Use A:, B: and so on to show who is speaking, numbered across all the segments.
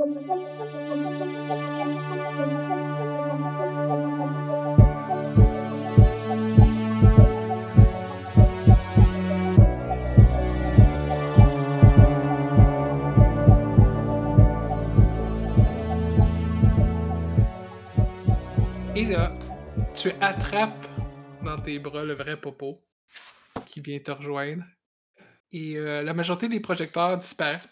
A: Et là, tu attrapes dans tes bras le vrai Popo qui vient te rejoindre. Et euh, la majorité des projecteurs disparaissent.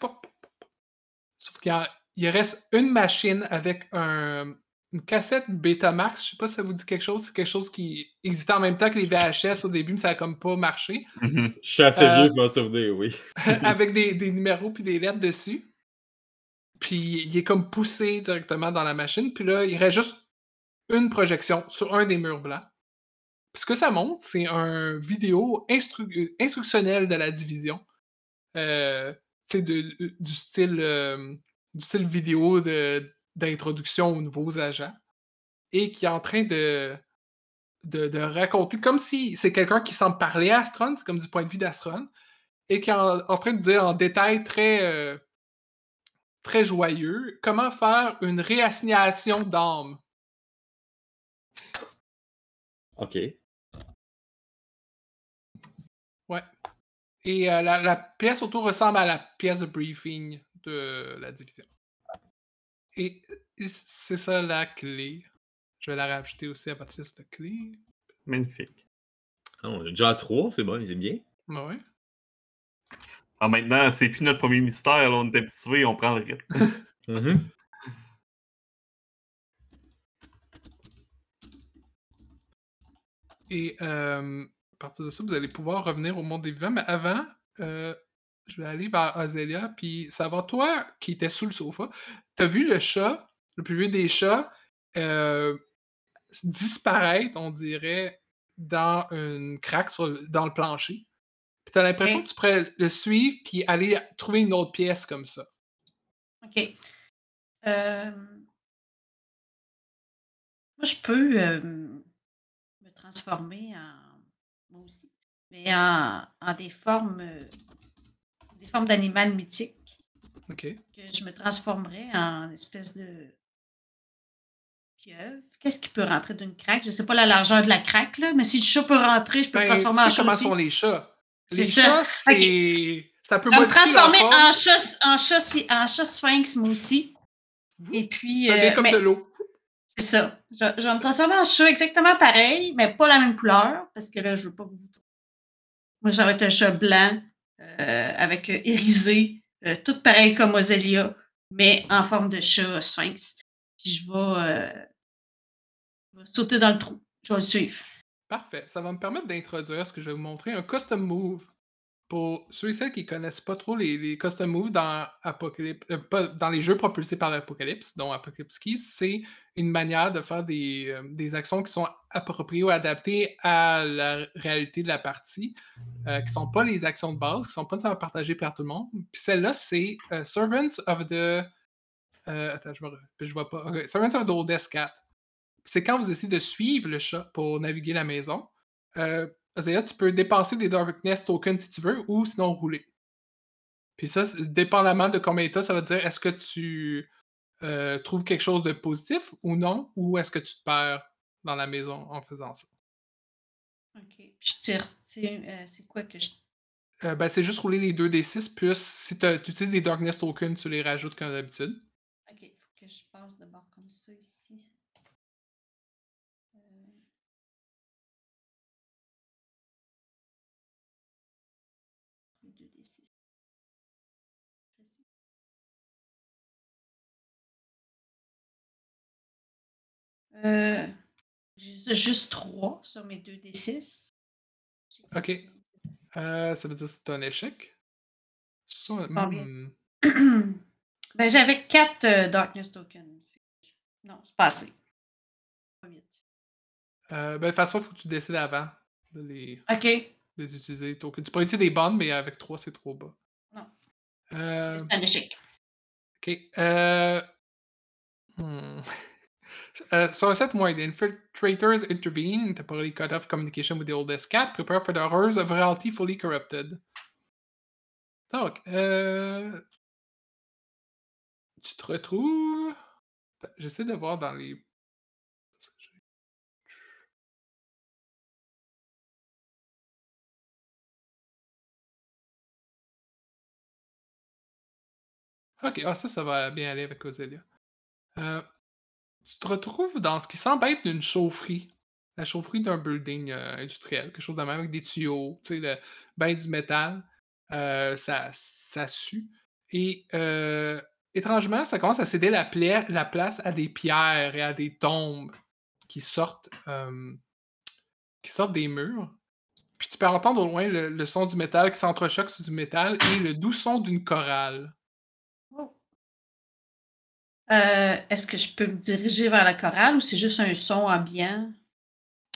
A: Sauf qu'il y a- il reste une machine avec un- une cassette Betamax. Je sais pas si ça vous dit quelque chose. C'est quelque chose qui existait en même temps que les VHS au début, mais ça a comme pas marché.
B: Mhm.
C: Je suis assez
A: Euh,
C: vieux pour m'en souvenir, oui.
A: avec des, des numéros puis des lettres dessus. Puis il est comme poussé directement dans la machine. Puis là, il reste juste une projection sur un des murs blancs. Puis ce que ça montre, c'est un vidéo instru- instructionnel de la division. Euh, tu sais, de- du style euh, du style vidéo d'introduction aux nouveaux agents. Et qui est en train de, de, de raconter, comme si c'est quelqu'un qui semble parler à Astron, c'est comme du point de vue d'Astron, et qui est en, en train de dire en détail très, euh, très joyeux comment faire une réassignation d'âme.
C: Ok.
A: Ouais. Et euh, la, la pièce autour ressemble à la pièce de briefing de la division. Et c'est ça la clé. Je vais la rajouter aussi à partir de cette clé.
B: Magnifique.
C: Ah, on est déjà à 3, c'est bon, c'est bien.
A: Ah Ouais.
B: Ah, maintenant, c'est plus notre premier mystère. Là, on est habitué, on prend le rythme.
A: Et euh, à partir de ça, vous allez pouvoir revenir au monde des vivants. Mais avant, euh, je vais aller vers Azelia, puis savoir, toi qui étais sous le sofa, t'as vu le chat, le plus vieux des chats, euh, disparaître, on dirait, dans une craque sur dans le plancher? Puis t'as l'impression que tu pourrais le suivre, puis aller trouver une autre pièce comme ça.
D: OK. Euh, Moi, je peux euh, me transformer en. Moi aussi. Mais en, en des formes. Des formes d'animal mythiques.
A: OK?
D: Que je me transformerais en espèce de. pieuvre. Qu'est-ce qui peut rentrer d'une craque? Je ne sais pas la largeur de la craque, là, mais si le chat peut rentrer, je peux me
A: Ben,
D: transformer
A: tu
D: en
A: sais
D: chat
A: comment
D: aussi.
A: sont les chats. Les chats, c'est... Ça peut
D: Je vais me transformer
A: forme.
D: en chat, en, chat, en chat sphinx, moi aussi. Et puis.
A: Ça
D: euh,
A: vient comme
D: mais-
A: de l'eau.
D: C'est ça. Je, je vais me transformer en chat exactement pareil, mais pas la même couleur, parce que là, je veux pas vous. Moi, ça va être un chat blanc, avec euh, irisé, euh, tout pareil comme Ozelia, mais en forme de chat sphinx. Puis je vais, euh, je vais sauter dans le trou. Je vais le suivre.
A: Parfait. Ça va me permettre d'introduire ce que je vais vous montrer, un custom move. Pour ceux et celles qui connaissent pas trop les, custom moves dans, Apocalypse, euh, dans les jeux propulsés par l'Apocalypse, dont Apocalypse Keys, c'est une manière de faire des, euh, des actions qui sont appropriées ou adaptées à la réalité de la partie, euh, qui sont pas les actions de base, qui sont pas nécessairement partagées par tout le monde. Puis celle-là, c'est Servants of the... attends, je, me... je vois pas. Servants of the Oldest Cat. C'est quand vous essayez de suivre le chat pour naviguer la maison. Tu peux dépenser des Darkness tokens si tu veux, ou sinon rouler. Puis ça, dépendamment de combien tu as, ça va te dire est-ce que tu euh, trouves quelque chose de positif ou non, ou est-ce que tu te perds dans la maison en faisant ça?
D: OK. Puis je tire. euh, c'est quoi que je.
A: Euh, ben, c'est juste rouler les 2d6, plus si tu utilises des Darkness tokens, tu les rajoutes comme d'habitude.
D: OK. Il faut que je passe de bord comme ça ici. Euh, J'ai juste trois sur mes deux des six.
A: Ok. Euh, ça veut dire que c'est un échec? Ça, hmm,
D: ben, j'avais quatre euh, Darkness tokens. Non, c'est pas assez. Pas vite.
A: euh, ben, de toute façon, il faut que tu décides avant de les,
D: OK.
A: de les utiliser. Tu peux utiliser des bonnes, mais avec 3, c'est trop bas.
D: Non.
A: Euh,
D: C'est un échec.
A: Ok. Euh... Hmm. Uh, so I said more, the infiltrators intervene, temporarily cut off communication with the oldest cat, prepare for the horrors of reality fully corrupted. Donc, euh... tu te retrouves. J'essaie de voir dans les. Ok, ah, ça, ça va bien aller avec Ozelia. Euh, tu te retrouves dans ce qui semble être une chaufferie. La chaufferie d'un building euh, industriel, quelque chose de même avec des tuyaux, tu sais, le bain du métal. euh, ça, sue. Et euh, étrangement, ça commence à céder la, pla- la place à des pierres et à des tombes qui sortent, qui sortent des murs. Puis tu peux entendre au loin le, le son du métal qui s'entrechoque sur du métal et le doux son d'une chorale.
D: Euh, Est-ce que je peux me diriger vers la chorale ou c'est juste un son ambiant?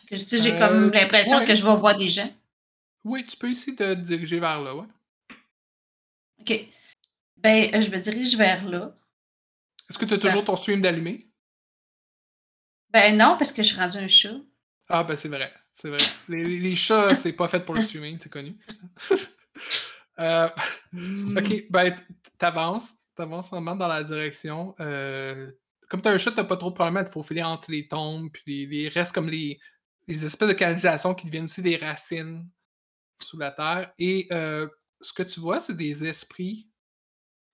D: Que je- j'ai
A: Euh,
D: comme
A: tu-
D: l'impression
A: ouais.
D: que je vais voir des gens.
A: Oui, tu peux essayer de te diriger vers là, ouais.
D: OK. Ben, euh, je me dirige vers là.
A: Est-ce que tu as toujours ton stream d'allumé?
D: Ben non, parce que je suis rendu un chat.
A: Ah, ben c'est vrai. C'est vrai. Les, chats, c'est pas fait pour le streaming, c'est connu. Euh, ok, ben t'avances. T'avances vraiment dans la direction. euh, comme t'as un chat, t'as pas trop de problème à te faufiler entre les tombes, puis les, les restes comme les, les espèces de canalisations qui deviennent aussi des racines sous la terre. Et euh, ce que tu vois, c'est des esprits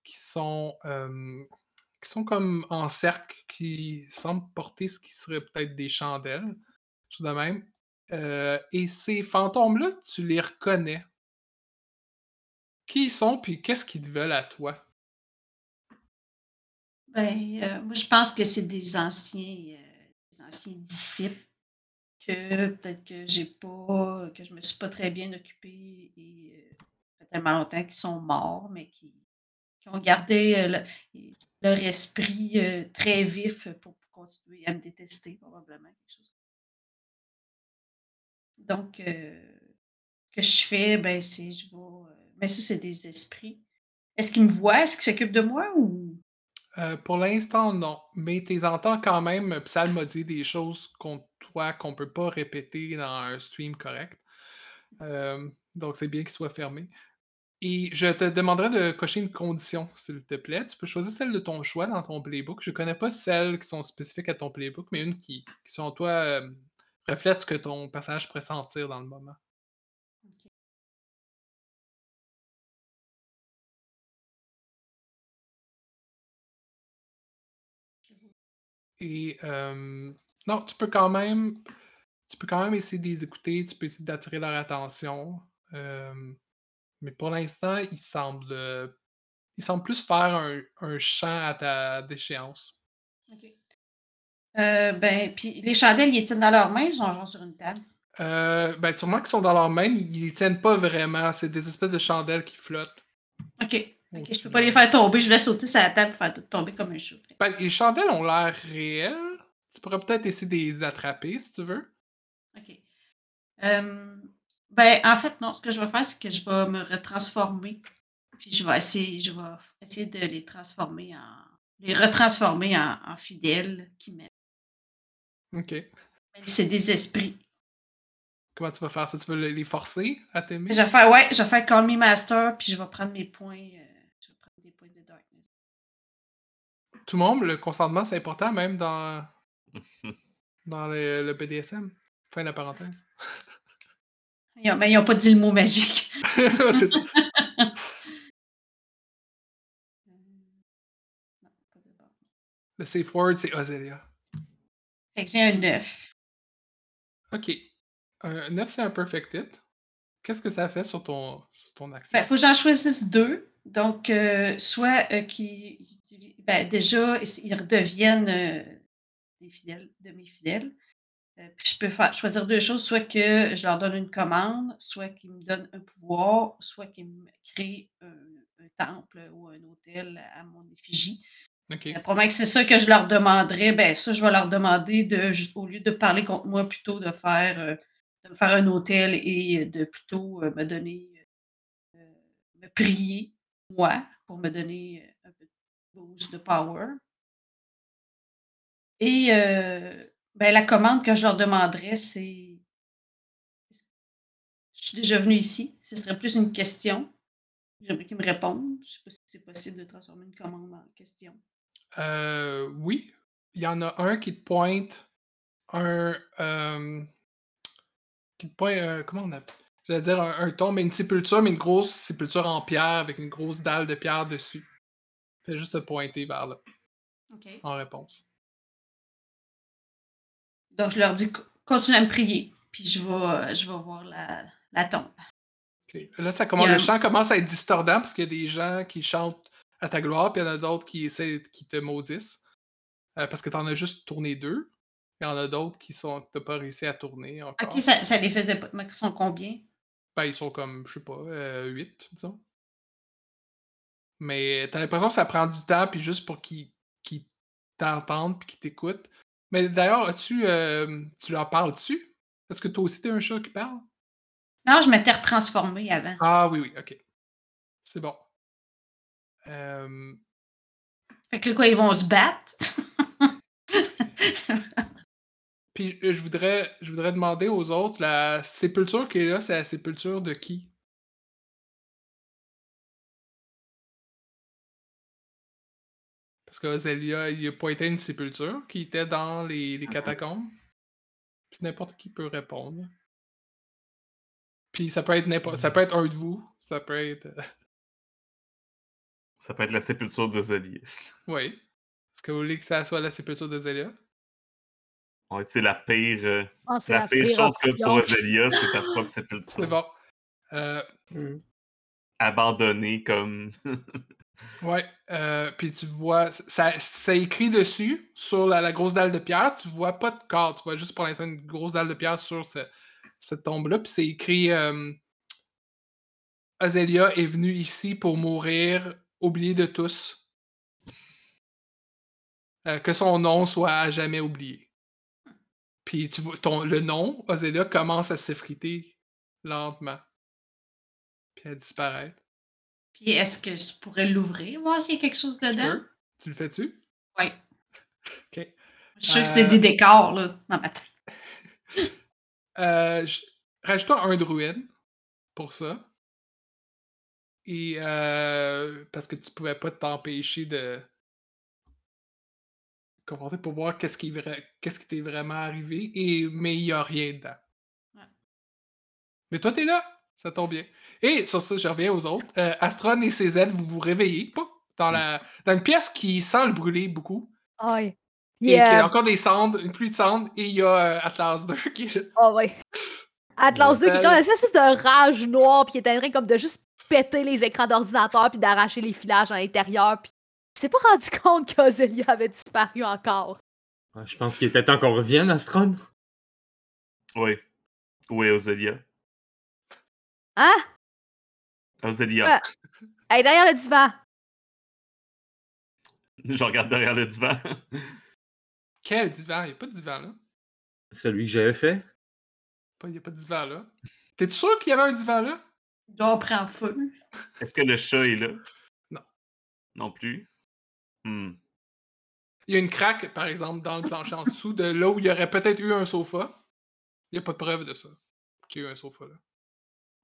A: qui sont euh, qui sont comme en cercle, qui semblent porter ce qui serait peut-être des chandelles, tout de même. Euh, et ces fantômes-là, tu les reconnais. Qui ils sont, puis qu'est-ce qu'ils te veulent à toi?
D: Ben, euh, moi, je pense que c'est des anciens, euh, des anciens disciples que peut-être que j'ai pas, que je me suis pas très bien occupée et euh, ça tellement longtemps qu'ils sont morts, mais qui, qui ont gardé euh, le- leur esprit très vif pour, pour continuer à me détester, probablement. Quelque chose. Donc, ce que je fais, ben, c'est je vais. mais ça, c'est des esprits. Est-ce qu'ils me voient? Est-ce qu'ils s'occupent de moi ou.
A: Euh, pour l'instant, non. Mais tu entends quand même psalmodier des choses contre toi qu'on peut pas répéter dans un stream correct. Euh, donc, c'est bien qu'il soit fermé. Et je te demanderais de cocher une condition, s'il te plaît. Tu peux choisir celle de ton choix dans ton playbook. Je connais pas celles qui sont spécifiques à ton playbook, mais une qui, qui selon toi, euh, reflète ce que ton personnage pourrait sentir dans le moment. Et euh, non, tu peux quand même. Tu peux quand même essayer de les écouter, tu peux essayer d'attirer leur attention. euh, mais pour l'instant, ils semblent. euh, ils semblent plus faire un, un chant à ta déchéance.
D: OK. Euh, ben, puis les chandelles, ils les tiennent dans leurs mains, ils sont genre sur une table?
A: Euh, ben, sûrement qu'ils sont dans leurs mains, mais ils les tiennent pas vraiment. C'est des espèces de chandelles qui flottent.
D: OK. Je peux pas les faire tomber, je vais sauter sur la table pour faire tout tomber comme un.
A: Ben, les chandelles ont l'air réelles. Tu pourrais peut-être essayer de les attraper si tu veux.
D: OK. Euh, ben, en fait, non, ce que je vais faire, c'est que je vais me retransformer. Puis je vais essayer, je vais essayer de les transformer en. les retransformer en, en fidèles qui m'aiment.
A: Ok.
D: C'est des esprits.
A: Comment tu vas faire ça? Tu veux le- les forcer à t'aimer?
D: Je vais faire, ouais, je vais faire Call Me Master, puis je vais prendre mes points. euh, darkness.
A: Tout le monde, le consentement, c'est important, même dans, dans le, le BDSM. Fin de la parenthèse.
D: Ils ont- mais ils n'ont pas dit le mot magique.
A: c'est ça.
D: Euh, non, pas de barre.
A: Le safe word, c'est Ozelia.
D: Fait que j'ai un 9.
A: Ok. Un 9, c'est un perfect hit. Qu'est-ce que ça fait sur ton, sur ton action?
D: Il faut que j'en choisisse deux. Donc, euh, soit euh, qui ben, déjà, ils redeviennent euh, des fidèles, de mes fidèles. Euh, puis je peux faire, choisir deux choses, soit que je leur donne une commande, soit qu'ils me donnent un pouvoir, soit qu'ils me créent un, un temple ou un hôtel à mon effigie.
A: Ok.
D: Euh, Probablement que c'est ça que je leur demanderais. Ben, ça, je vais leur demander de, au lieu de parler contre moi, plutôt de faire, de me faire un hôtel et de plutôt me donner, me prier, moi, pour me donner euh, un peu de de power. Et euh, ben, la commande que je leur demanderais, c'est. Je suis déjà venue ici? Ce serait plus une question. J'aimerais qu'ils me répondent. Je ne sais pas si c'est possible de transformer une commande en question.
A: Euh, oui. Il y en a un qui te pointe un. euh, qui te pointe. comment on appelle J'allais dire un, un tombe, mais une sépulture, mais une grosse sépulture en pierre avec une grosse dalle de pierre dessus. Fais juste te pointer vers là
D: OK.
A: en réponse.
D: Donc, je leur dis, co- continue à me prier, puis je vais, je vais voir la, la tombe.
A: Là, ça commence, le chant commence à être distordant parce qu'il y a des gens qui chantent à ta gloire, puis il y en a d'autres qui essaient qui te maudissent. Euh, parce que tu en as juste tourné deux. Il y en a d'autres qui sont que t'as pas réussi à tourner encore.
D: OK, ça, ça les faisait pas. Mais ils sont combien?
A: Ben, ils sont comme, je sais pas, euh, 8, disons. Mais t'as l'impression que ça prend du temps, puis juste pour qu'ils t'entendent, puis qu'ils t'écoutent. Mais d'ailleurs, as-tu. euh, tu leur parles-tu? Est-ce que toi aussi t'es un chat qui parle?
D: Non, je m'étais retransformée avant.
A: Ah oui, oui, ok. C'est bon. Euh,
D: Fait que là, quoi, ils vont se battre?
A: Puis euh, je voudrais, je voudrais demander aux autres, la sépulture qui est là, c'est la sépulture de qui? Parce que Zélia, il a pointé une sépulture qui était dans les, les catacombes. Puis n'importe qui peut répondre. Puis ça peut être n'importe, ça peut être un de vous, ça peut être, euh,
B: Ça peut être la sépulture de Zélie.
A: oui. Est-ce que vous voulez que ça soit la sépulture de Zélia?
B: Ouais, c'est la pire, euh,
E: Ah,
B: la, pire, chose que pour Ozélia, c'est sa propre sépulture.
A: C'est bon. Euh,
B: Abandonnée comme.
A: Ouais, euh, puis tu vois, ça, ça écrit dessus, sur la, la grosse dalle de pierre, tu vois pas de corps, tu vois juste pour l'instant une grosse dalle de pierre sur ce- cette tombe-là, puis c'est écrit euh, Azélia est venue ici pour mourir, oubliée de tous. Euh, que son nom soit à jamais oublié. Puis tu vois, ton, le nom, Azélia, commence à s'effriter lentement. Puis à disparaître.
D: Puis est-ce que je pourrais l'ouvrir, voir s'il y a quelque chose dedans?
A: Tu le fais-tu?
D: Oui.
A: Ok.
D: Je suis sûre que
A: Euh,
D: c'était des décors, là, dans ma tête.
A: Euh, je- Rajoute-toi un druide pour ça. Et euh, parce que tu pouvais pas t'empêcher de pour voir qu'est-ce qui, est vrai- qu'est-ce qui t'est vraiment arrivé. Et, mais il n'y a rien dedans.
D: Ouais.
A: Mais toi, t'es là. Ça tombe bien. Et sur ça, je reviens aux autres. Euh, Astron et CZ, vous vous réveillez pas dans, la, dans une pièce qui sent le brûler beaucoup.
E: Ah ouais.
A: Et
E: Puis,
A: qui a
E: euh,
A: encore des cendres, une pluie de cendres. Et il y a euh, Atlas 2 qui est là.
E: Ah ouais. Atlas 2 qui est
A: Euh,
E: comme une espèce de rage noire, puis qui est en train comme de juste péter les écrans d'ordinateur, puis d'arracher les filages à l'intérieur, puis il s'est pas rendu compte qu'Ozelia avait disparu encore.
C: Ah, Je pense qu'il était temps qu'on revienne, Astron.
B: Oui. Oui, Ozélia.
E: Hein? Ah. Elle est derrière le divan.
B: Je regarde derrière le divan.
A: Quel divan? Il n'y a pas de divan là.
C: Celui que j'avais fait?
A: Il n'y a pas de divan là. T'es sûr qu'il y avait un divan là?
D: Il doit prendre feu.
B: Est-ce que le chat est là?
A: Non.
B: Non plus. Hmm.
A: Il y a une craque, par exemple, dans le plancher en dessous de là où il y aurait peut-être eu un sofa. Il n'y a pas de preuve de ça. Qu'il y a eu un sofa là.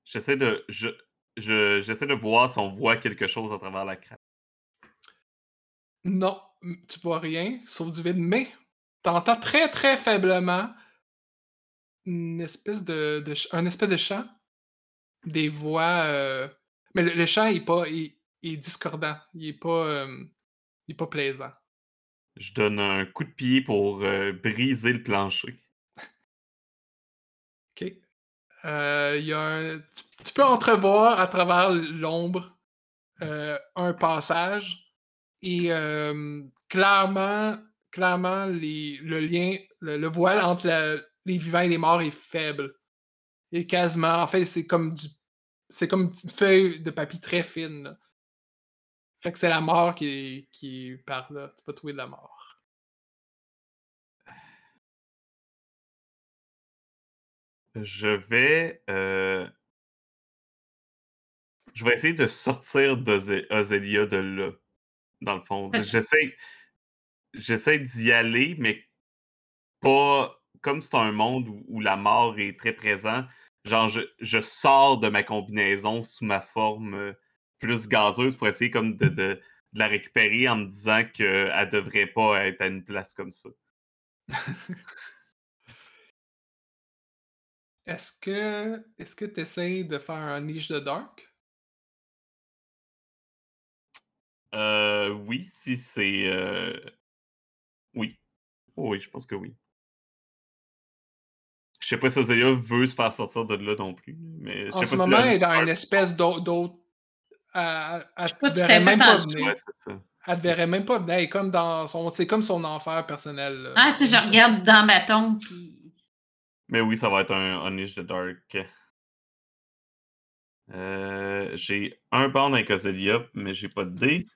B: J'essaie de. Je, je, j'essaie de voir si on voit quelque chose à travers la craque.
A: Non, tu vois rien, sauf du vide, mais t'entends très très faiblement une espèce de, de un espèce de chant, des voix, euh, mais le, le chant est pas, il, il est discordant, il est pas, euh, il est pas plaisant.
B: Je donne un coup de pied pour euh, briser le plancher.
A: Ok. Euh, il y a un, tu, tu peux entrevoir à travers l'ombre euh, un passage et euh, clairement, clairement les, le lien, le, le voile entre la- les vivants et les morts est faible. Et quasiment, en fait, c'est comme du, c'est comme une feuille de papier très fine. là. Fait que c'est la mort qui qui par là. Tu vas trouver de la mort.
B: Je vais. euh, Je vais essayer de sortir d'Ozélia de là. Dans le fond.
D: Que-
B: J'essaie. J'essaie d'y aller, mais pas. Comme c'est un monde où, où la mort est très présente, genre je, je sors de ma combinaison sous ma forme euh, plus gazeuse pour essayer comme de, de, de la récupérer en me disant qu'elle devrait pas être à une place comme ça.
A: Est-ce que est-ce que tu essaies de faire un niche de dark?
B: Euh, oui, si c'est. euh, Oui. Oh oui, je pense que oui. Je sais pas si Azalea veut se faire sortir de là non plus. Mais je
A: En ce
B: si
A: moment, elle est dans une espèce d'au- d'autre. Elle,
D: t'es
A: même pas
D: en
A: venir. Elle te verrait même pas venir. Comme dans son. C'est comme son enfer personnel. là.
D: Ah, tu sais, je regarde dans ma tombe, puis
B: Mais oui, ça va être un Unleash the Dark. Euh, j'ai un bound avec Azelia, mais j'ai pas de dé.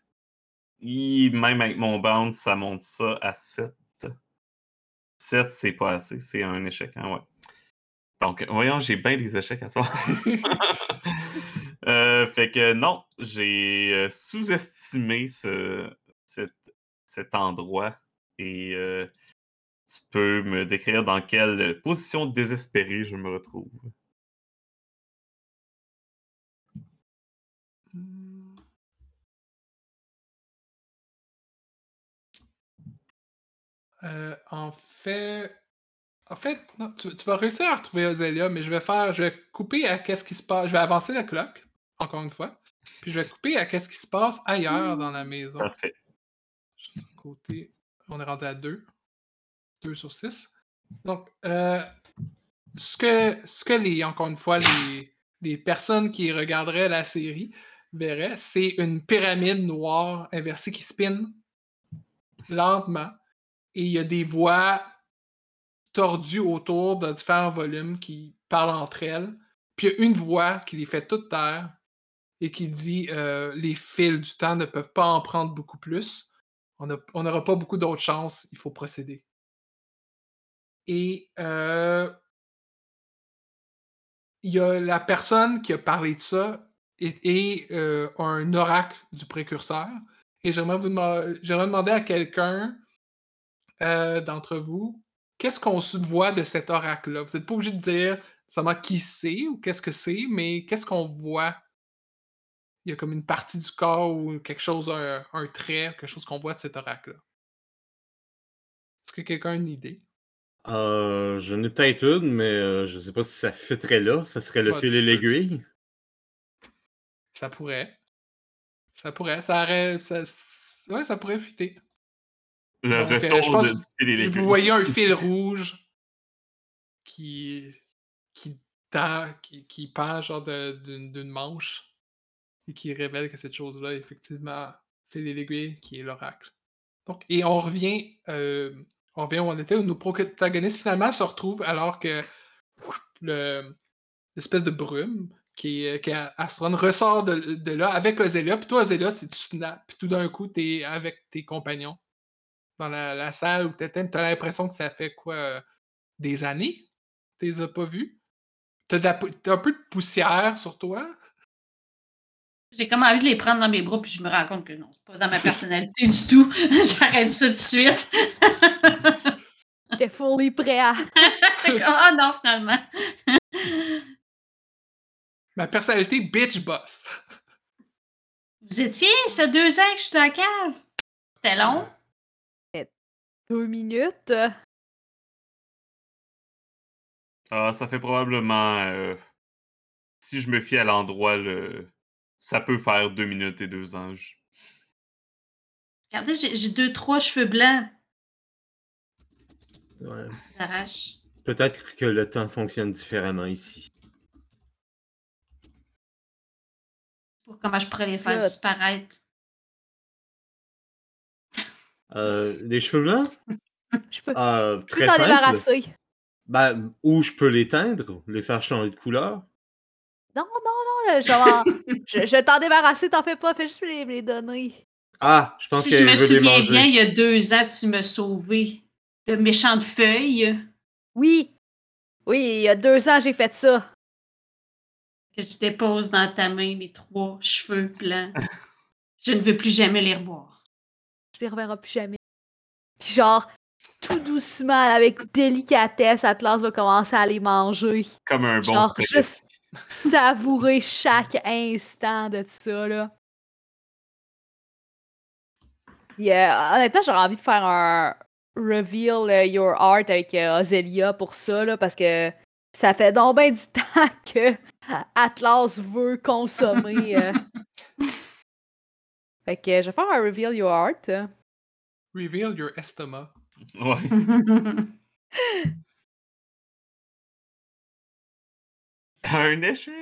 B: Et même avec mon bound, ça monte ça à 7. 7, c'est pas assez. C'est un échec, hein, ouais. Donc, voyons, j'ai bien des échecs à soir. Euh, fait que non, j'ai euh, sous-estimé ce, cet, endroit et euh, tu peux me décrire dans quelle position désespérée je me retrouve.
A: En fait, en fait, non, tu, tu vas réussir à retrouver Ozelia, mais je vais faire, je vais couper à qu'est-ce qui se passe. Je vais avancer la cloque, encore une fois, puis je vais couper à qu'est-ce qui se passe ailleurs dans la maison.
B: Parfait.
A: Côté, on est rendu à 2. 2 sur 6. Donc, euh, ce, que, ce que les, encore une fois, les, les personnes qui regarderaient la série verraient, c'est une pyramide noire inversée qui spin lentement. Et il y a des voix tordues autour de différents volumes qui parlent entre elles. Puis il y a une voix qui les fait toutes taire et qui dit euh, les fils du temps ne peuvent pas en prendre beaucoup plus. On n'aura pas beaucoup d'autres chances, il faut procéder. Et euh, il y a la personne qui a parlé de ça et, euh, un oracle du précurseur. Et j'aimerais vous j'aimerais demander à quelqu'un euh, d'entre vous qu'est-ce qu'on voit de cet oracle-là? Vous n'êtes pas obligé de dire seulement qui c'est ou qu'est-ce que c'est, mais qu'est-ce qu'on voit? Il y a comme une partie du corps ou quelque chose, un, un trait, quelque chose qu'on voit de cet oracle-là. Est-ce que quelqu'un a une idée?
C: Euh, J'en ai peut-être une, mais euh, je sais pas si ça fitterait là. Ça serait le fil et l'aiguille.
A: Ça pourrait. Ça pourrait. Ça aurait. Ça, ouais, ça pourrait fitter.
B: Le
A: Donc, euh,
B: retour
A: je pense
B: de du fil et
A: Et
B: l'aiguille.
A: vous voyez un fil rouge qui, qui tend, qui, qui pend genre d'une manche et qui révèle que cette chose-là effectivement et l'aiguille qui est l'oracle. Donc, et on revient, euh, on revient où on était, où nos protagonistes finalement se retrouvent alors que le- l'espèce de brume qui est, qui Astron ressort de, là avec Ozelia. Puis toi, Ozelia, tu snaps, puis tout d'un coup, tu es avec tes compagnons dans la, salle où tu étais, tu as l'impression que ça fait quoi euh, Des années? Tu les as pas vus Tu as, un peu de poussière sur toi?
D: J'ai comme envie de les prendre dans mes bras, puis je me rends compte que non, c'est pas dans ma personnalité du tout. J'arrête ça tout de suite.
E: J'étais fully prêt à.
D: c'est comme, ah non, finalement.
A: Ma personnalité bitch boss.
D: Vous étiez, ça fait deux ans que je suis dans la cave? C'était long?
E: Deux minutes.
B: Ah, ça fait probablement. euh, si je me fie à l'endroit, le... ça peut faire deux minutes et deux anges.
D: Regardez, j'ai deux, trois cheveux blancs.
C: Ouais.
D: J'arrache.
C: Peut-être que le temps fonctionne différemment ici.
D: Pour comment je pourrais les faire disparaître.
C: Euh, les cheveux blancs?
E: Je peux,
C: Euh,
E: je peux t'en
C: simple.
E: débarrasser.
C: Ben, ou je peux les teindre, les faire changer de couleur.
E: Non, non, là, je, je, je t'en débarrasser, t'en fais pas, fais juste me les, me les donner.
C: Ah, je pense
D: Si je me souviens bien, il y a deux ans, tu m'as sauvé de méchantes feuilles
E: Oui. Oui, il y a deux ans, j'ai fait ça.
D: que je dépose dans ta main, mes trois cheveux blancs. Je ne veux plus jamais les revoir.
E: Tu les reverras plus jamais. Puis genre, tout doucement, avec délicatesse, Atlas va commencer à les manger.
B: Comme un bon
E: Genre, juste savourer chaque instant de ça, là. Honnêtement, j'aurais envie de faire un reveal euh, your art avec Ozelia pour ça, là, parce que ça fait donc bien du temps que Atlas veut consommer. euh. Fait que je vais faire un reveal your art.
A: Reveal your estomac.
B: Ouais. Un échec?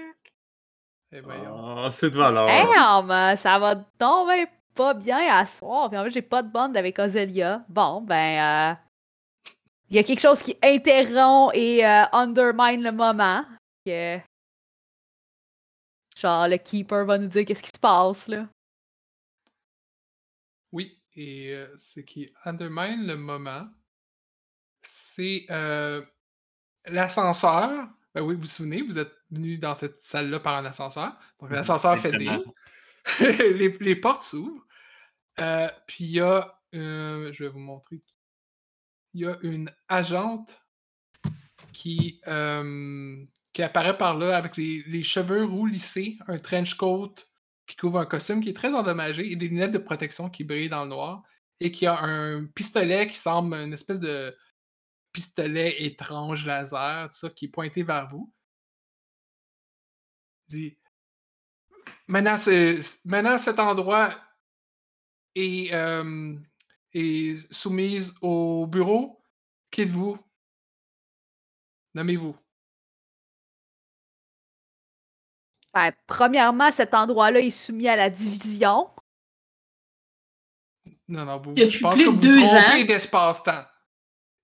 A: Eh voyons.
C: Ah, c'est de valeur.
E: Damn, euh, ça va bien pas bien à soir. Puis en fait, j'ai pas de bande avec Ozelia. Bon, ben, euh, il y a quelque chose qui interrompt et euh, undermine le moment. Que... Genre, le keeper va nous dire qu'est-ce qui se passe, là.
A: Oui, et euh, ce qui undermine le moment, c'est euh, l'ascenseur. Ben oui, vous vous souvenez, vous êtes venu dans cette salle-là par un ascenseur. Donc l'ascenseur fait des. Les, les portes s'ouvrent. Euh, puis il y a. euh, je vais vous montrer. Il y a une agente qui, euh, qui apparaît par là avec les, les cheveux roux lissés, un trench coat qui couvre un costume qui est très endommagé et des lunettes de protection qui brillent dans le noir et qui a un pistolet qui semble une espèce de pistolet étrange laser, tout ça, qui est pointé vers vous. Dit Maintenant, maintenant cet endroit est, euh, est soumise au bureau. Qui êtes-vous? Nommez-vous.
E: Ben, premièrement, cet endroit-là est soumis à la division.
A: Non, non, vous, je pense
D: plus
A: que
D: de
A: vous
D: deux
A: trompez
D: ans.
A: d'espace-temps.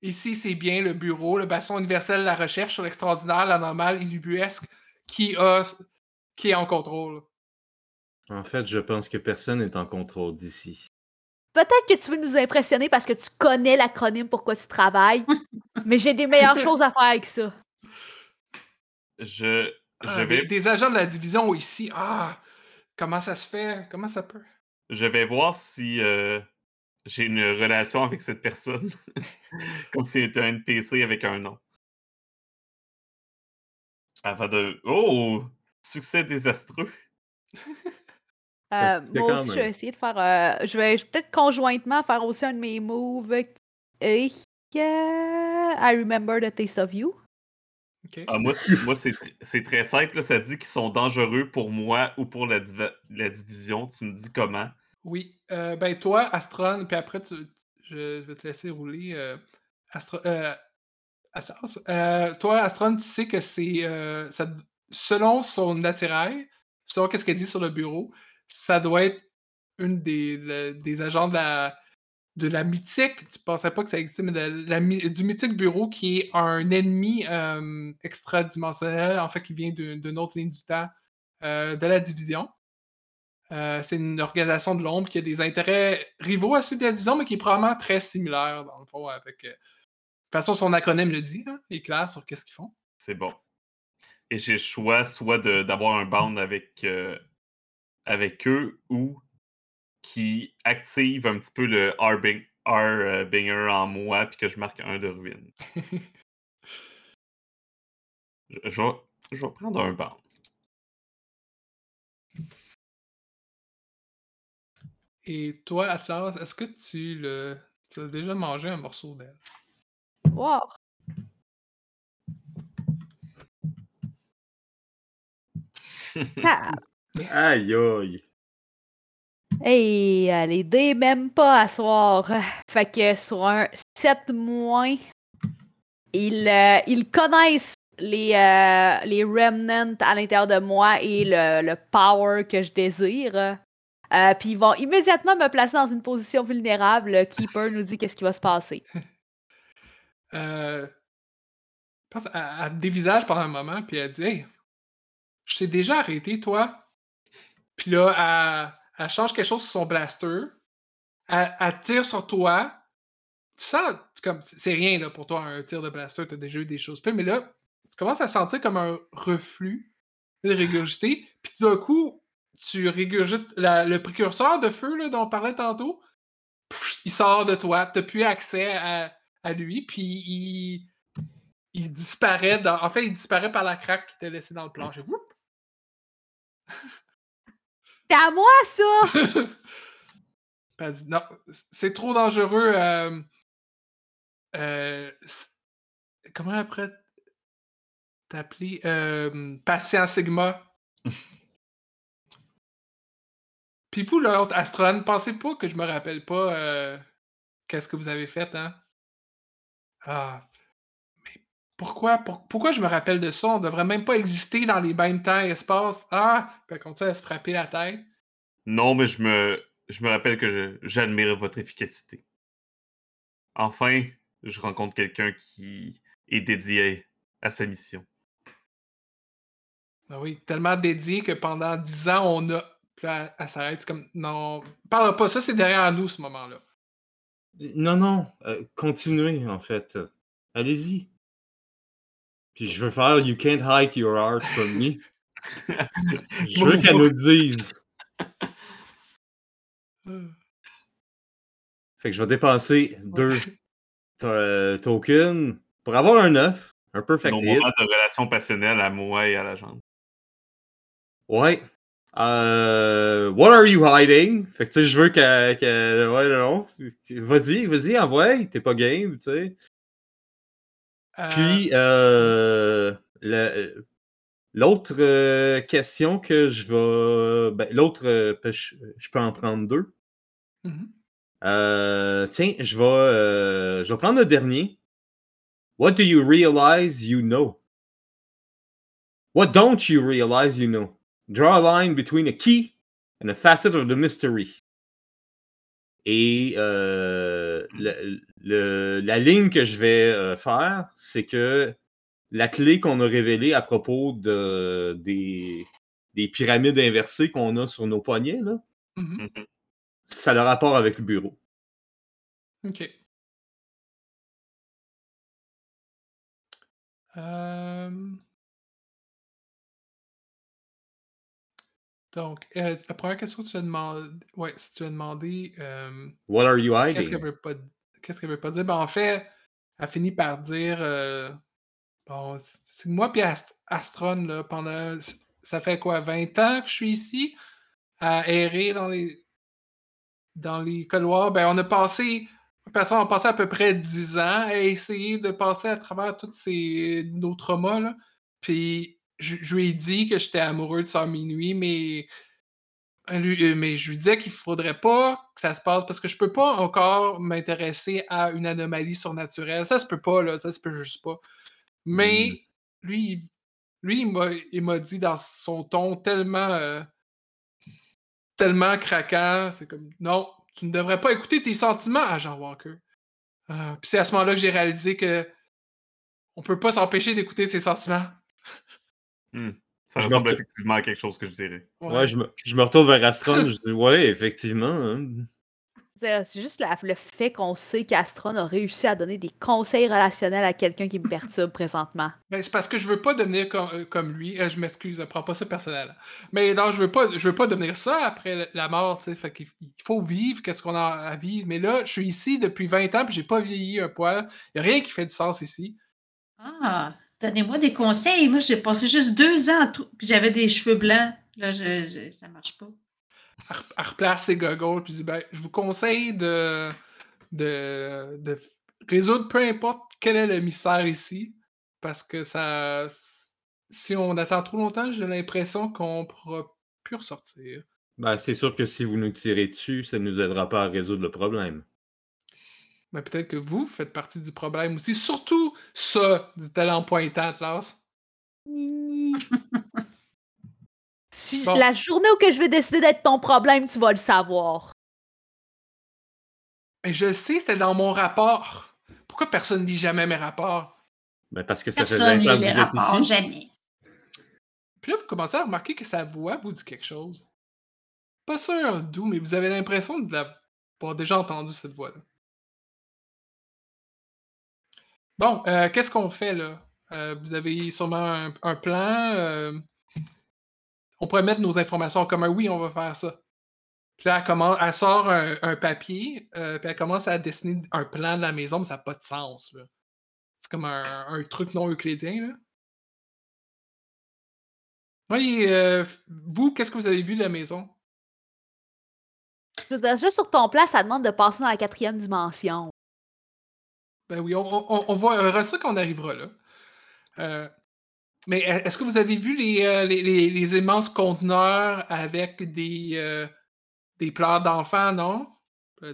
A: Ici, c'est bien le bureau, le bastion universel de la recherche sur l'extraordinaire, l'anormal et l'ubuesque qui, a, qui est en contrôle.
C: En fait, je pense que personne n'est en contrôle d'ici.
E: Peut-être que tu veux nous impressionner parce que tu connais l'acronyme pourquoi tu travailles, mais j'ai des meilleures choses à faire avec ça.
B: Je,
A: Ah, des,
B: vais,
A: des agents de la division ici. Ah, comment ça se fait? Comment ça peut?
B: je vais voir si euh, j'ai une relation avec cette personne. Comme si c'était un NPC avec un nom. Avant de. Oh! Succès désastreux.
E: Euh, moi aussi, je vais essayer de faire. euh, je vais peut-être conjointement faire aussi un de mes moves. Et. euh, I remember the taste of you.
B: Ah, moi, c'est- moi c'est c'est très simple. là, Ça dit qu'ils sont dangereux pour moi ou pour la, la division. Tu me dis comment?
A: Oui. euh, ben, toi, Astron, puis après, tu, je vais te laisser rouler. Euh, Astro, euh, Atlas. Euh, toi, Astron, tu sais que c'est. euh, ça- selon son attirail, selon ce qu'elle dit sur le bureau, ça doit être une des, des agents de la, de la mythique. Tu pensais pas que ça existait, mais de la du mythique bureau qui est un ennemi euh, extradimensionnel, en fait, qui vient d'une autre ligne du temps euh, de la division. Euh, c'est une organisation de l'ombre qui a des intérêts rivaux à ceux de la division, mais qui est probablement très similaire, dans le fond, avec. de toute façon, son acronyme le dit, hein, il est clair sur qu'est-ce qu'ils font.
B: C'est bon. Et j'ai le choix soit de- d'avoir un bound avec, euh, avec eux ou qui active un petit peu le Harbing- Harbinger en moi puis que je marque un de ruine. Je, je vais, je vais prendre un bound.
A: Et toi, Atlas, est-ce que tu le. Tu as déjà mangé un morceau d'elle?
E: Wow. Ah.
C: Aïe aïe.
E: Hey, les dés même pas à soir. Fait que sur un 7 moins, ils, euh, ils connaissent les, euh, les remnants à l'intérieur de moi et le, le power que je désire. Euh, Puis ils vont immédiatement me placer dans une position vulnérable. Le Keeper nous dit qu'est-ce qui va se passer.
A: Euh, je pense elle, elle te dévisage pendant un moment, puis elle dit Hey, je t'ai déjà arrêté, toi. Puis là, elle, change quelque chose sur son blaster. Elle, tire sur toi. Tu sens, c'est rien là, pour toi, un tir de blaster, tu as déjà eu des choses mais là, tu commences à sentir comme un reflux de régurgité. Puis d'un coup, tu régurgites le précurseur de feu là, dont on parlait tantôt. Il sort de toi. Tu n'as plus accès à, lui, puis il, il disparaît. En fait, il disparaît par la craque qui t'a laissé dans le plancher.
E: C'est à moi, ça!
A: Puis elle dit Non, c'est trop dangereux. euh, euh, comment après t'appeler euh, Patient Sigma? Puis vous, l'autre astronome, pensez pas que je me rappelle pas euh, qu'est-ce que vous avez fait, hein? Ah. Pourquoi, pour- pourquoi je me rappelle de ça? On devrait même pas exister dans les mêmes temps et espaces. Ah! Puis elle continue à se frapper la tête.
B: Non, mais je me, je me rappelle que j'admire votre efficacité. Enfin, je rencontre quelqu'un qui est dédié à sa mission.
A: Ah oui, tellement dédié que pendant 10 ans, on a. Puis là, elle, elle s'arrête, c'est comme. Non, parle pas, ça c'est derrière nous ce moment-là.
C: Non, non, euh, continuez, en fait. Allez-y. Puis je veux faire You can't hide your heart from me. je veux qu'elle nous le dise. Fait que je vais dépenser deux euh, tokens pour avoir un 9, un perfect
B: Nos
C: hit.
B: moments de relation passionnelle à moi et à la jambe.
C: Ouais. Euh, what are you hiding? Fait que tu sais, je veux qu'elle. qu'elle- ouais, non. Vas-y, vas-y, envoie. T'es pas game, tu sais.
A: Euh,
C: Puis, euh, l'autre euh, question que je vais. Ben, l'autre, euh, je, je peux en prendre deux.
A: mhm.
C: Euh, tiens, je vais, euh, je vais prendre le dernier. What do you realize you know? What don't you realize you know? Draw a line between a key and a facet of the mystery. Et euh, le- le- la ligne que je vais euh, faire, c'est que la clé qu'on a révélée à propos de, des, des pyramides inversées qu'on a sur nos poignets, là,
A: Mhm.
B: Mhm.
C: ça a le rapport avec le bureau.
A: Ok. Euh, Donc, euh, la première question que tu as demandé, ouais, si tu as demandé, euh,
C: What are you
A: qu'est-ce qu'elle veut pas, qu'est-ce qu'elle veut pas dire? Ben, en fait, elle finit par dire, euh, bon, c'est moi puis Ast- Astron, là, pendant, ça fait quoi, 20 ans que je suis ici, à errer dans les, dans les couloirs, ben, on a passé, personne a passé à peu près 10 ans à essayer de passer à travers tous ces, nos traumas, là. Puis, je, je lui ai dit que j'étais amoureux de Sœur Minuit, mais, lui- euh, mais je lui disais qu'il faudrait pas que ça se passe parce que je peux pas encore m'intéresser à une anomalie surnaturelle. Ça se peut pas, là. Ça se peut juste pas. Mais lui, il- lui, il m'a- dit dans son ton tellement. euh, tellement craquant. C'est comme non, tu ne devrais pas écouter tes sentiments, agent Walker. Ah, Puis c'est à ce moment-là que j'ai réalisé que on peut pas s'empêcher d'écouter ses sentiments.
B: Ça
C: Je me
B: ressemble effectivement à quelque chose que je dirais.
C: Ouais, je me, je me retourne vers Astron. je dis, ouais, effectivement. hein.
E: C'est c'est juste la- le fait qu'on sait qu'Astron a réussi à donner des conseils relationnels à quelqu'un qui me perturbe présentement.
A: Ben, c'est parce que je veux pas devenir com- euh, comme, lui. Euh, je m'excuse, je prends pas ça personnel. Mais non, je veux pas, je veux pas devenir ça après la- mort, tu sais. Fait qu'il il faut vivre, qu'est-ce qu'on a à vivre. Mais là, je suis ici depuis 20 ans, puis j'ai pas vieilli un poil. Y a rien qui fait du sens ici.
D: Ah, donnez-moi des conseils. Moi, j'ai passé juste deux ans, à tout- puis j'avais des cheveux blancs. Là, je, je- ça marche pas.
A: Elle re- elle replace ses goggles, puis dit ben, je vous conseille de, de, de résoudre peu importe quel est le mystère ici, parce que ça. Si on attend trop longtemps, j'ai l'impression qu'on pourra plus ressortir.
C: Ben, c'est sûr que si vous nous tirez dessus, ça ne nous aidera pas à résoudre le problème.
A: Mais peut-être que vous faites partie du problème aussi. Surtout ça, dit-elle en pointant Atlas.
E: Si-
A: Bon.
E: La journée où que je vais décider d'être ton problème, tu vas le savoir.
A: Mais je le sais, c'était dans mon rapport. Pourquoi personne ne lit jamais mes rapports?
C: Ben, parce que ça fait
D: Personne
C: 20 ans que vous êtes
D: rapports,
C: ici.
D: jamais.
A: Puis là, vous commencez à remarquer que sa voix vous dit quelque chose. Pas sûr d'où, mais vous avez l'impression de l'avoir déjà entendu cette voix-là. Bon, euh, qu'est-ce qu'on fait là? Euh, vous avez sûrement un, plan. euh, on pourrait mettre nos informations en commun. Oui, on va faire ça. Puis là, elle, sort un, papier, puis elle commence à dessiner un plan de la maison, mais ça n'a pas de sens. C'est comme un, un truc non euclidien. Là. Oui, euh, vous, qu'est-ce que vous avez vu de la maison?
E: Je veux dire, juste sur ton plan, ça demande de passer dans la quatrième dimension.
A: Ben oui, on, on, on verra ça quand on arrivera là. Euh, mais est-ce que vous avez vu les, euh, les, les- les immenses conteneurs avec des, euh, des pleurs d'enfants, non?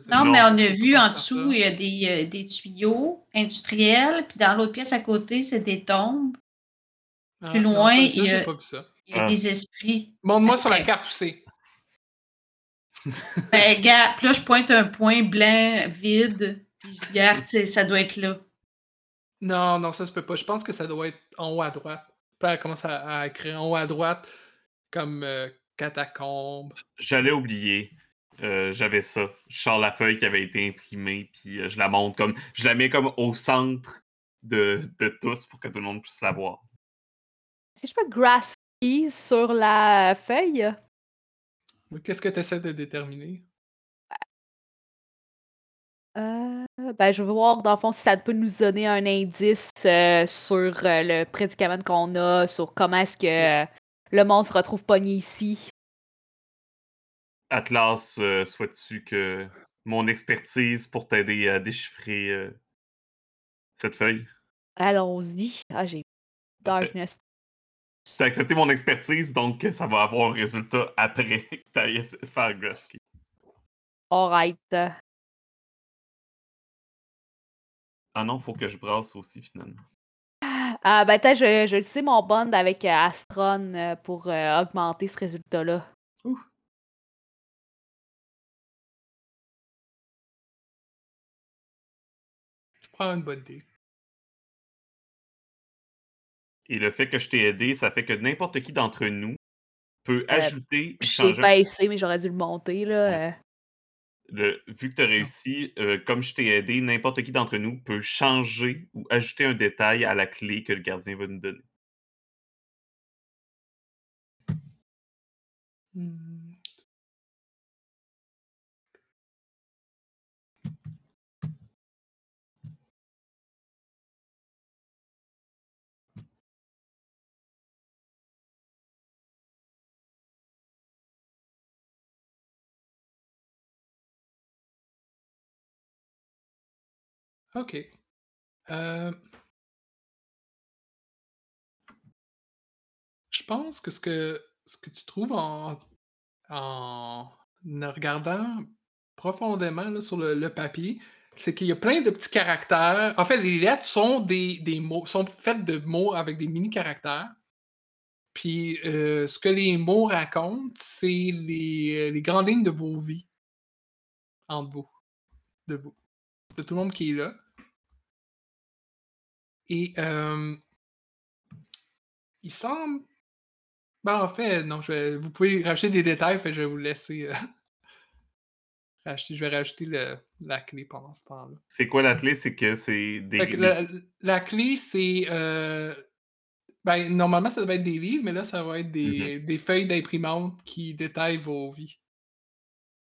D: Non, mais on a vu en dessous, il y a des, euh, des tuyaux industriels, puis dans l'autre pièce à côté, c'est des tombes. Plus loin,
A: ça,
D: il y a-
A: pas vu ça.
D: Il y a
B: Ah.
D: des esprits.
A: Montre-moi sur la carte où c'est.
D: Ben, regarde, puis là, je pointe un point blanc vide. Puis je dis, regarde, c'est- ça doit être là.
A: Non, non, ça se peut pas. Je pense que ça doit être en haut à droite. Puis elle commence à, à écrire en haut à droite comme euh, catacombe.
B: J'allais oublier. Euh, J'avais ça. Je sors la feuille qui avait été imprimée, puis euh, je la montre comme. Je la mets comme au centre de, de tous pour que tout le monde puisse la voir.
E: Si je fais grass sur la feuille,
A: Qu'est-ce que tu essaies de déterminer?
E: Euh, ben, je veux voir, dans le fond, si ça peut nous donner un indice euh, sur euh, le prédicament qu'on a, sur comment est-ce que le monde se retrouve pogné ici.
B: Atlas, souhaites-tu que mon expertise pour t'aider à déchiffrer cette feuille?
E: Allons-y. Ah, j'ai
B: Parfait.
E: darkness.
B: Tu as accepté mon expertise, donc ça va avoir un résultat après que tu ailles faire.
E: Alright.
B: Ah non, faut que je brasse aussi finalement.
E: Ah, ben, peut-être je, je vais utiliser mon bond avec euh, Astron euh, pour euh, augmenter ce résultat-là.
A: Je prends une bonne idée.
B: Et le fait que je t'ai aidé, ça fait que n'importe qui d'entre nous peut
E: Euh,
B: ajouter ou
E: J'ai
B: changer.
E: baissé, mais j'aurais dû le monter, là. euh.
B: Le- vu que tu as réussi, euh, comme je t'ai aidé, n'importe qui d'entre nous peut changer ou ajouter un détail à la clé que le gardien va nous donner.
A: Hmm. OK. Euh, Je pense que ce que, ce que tu trouves en, regardant profondément sur le, papier, c'est qu'il y a plein de petits caractères. En fait, les lettres sont des, mots, sont faites de mots avec des mini-caractères. Puis euh, ce que les mots racontent, c'est les, les grandes lignes de vos vies. Entre vous. De vous. De tout le monde qui est là. Et euh, il semble. Ben, en fait, non, je vais- vous pouvez rajouter des détails, fait je vais vous laisser. euh, rajouter- je vais rajouter le- la clé pendant ce temps-là.
B: C'est quoi la clé? C'est que c'est des.
A: Que la, la clé, c'est. euh, ben, normalement, ça devait être des livres, mais là, ça va être des, des feuilles d'imprimante qui détaillent vos vies.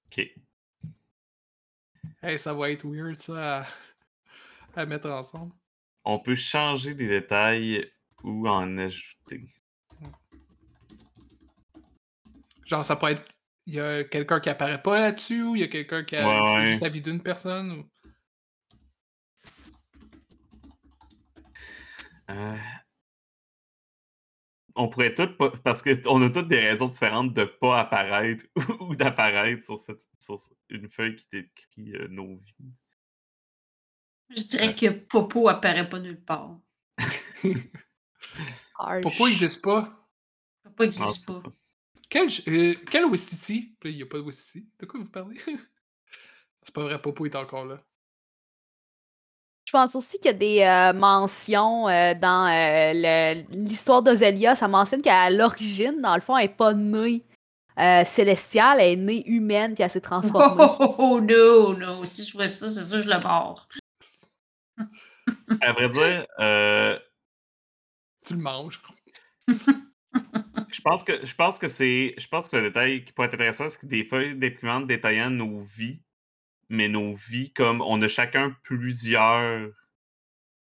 B: Ok.
A: Hey, ça va être weird, ça, à, à mettre ensemble.
B: On peut changer des détails ou en ajouter.
A: Genre, ça peut être. Il y a quelqu'un qui apparaît pas là-dessus, ou il y a quelqu'un qui a.
B: Ouais,
A: c'est
B: ouais.
A: juste la vie d'une personne. Ou...
B: Euh, On pourrait toutes, pas- parce qu'on a toutes des raisons différentes de pas apparaître ou d'apparaître sur, cette, sur une feuille qui décrit euh, nos vies.
D: Je dirais que Popo apparaît pas nulle part.
A: Il n'existe pas?
D: Popo n'existe pas.
B: ça.
A: Quel, euh, quel il n'y a pas de Wistiti. De quoi vous parlez? c'est pas vrai, Popo est encore là.
E: Je pense aussi qu'il y a des euh, mentions euh, dans euh, le- l'histoire d'Ozelia. Ça mentionne qu'à l'origine, dans le fond, elle n'est pas née euh, célestiale, elle est née humaine, puis elle s'est transformée.
D: oh, oh, oh, non, non. Si je vois ça, c'est sûr que je le barre.
B: À vrai dire, euh,
A: Tu le manges.
B: je pense que je pense que c'est. Je pense que le détail qui pourrait être intéressant, c'est que des feuilles d'imprimantes détaillant nos vies, mais nos vies comme on a chacun plusieurs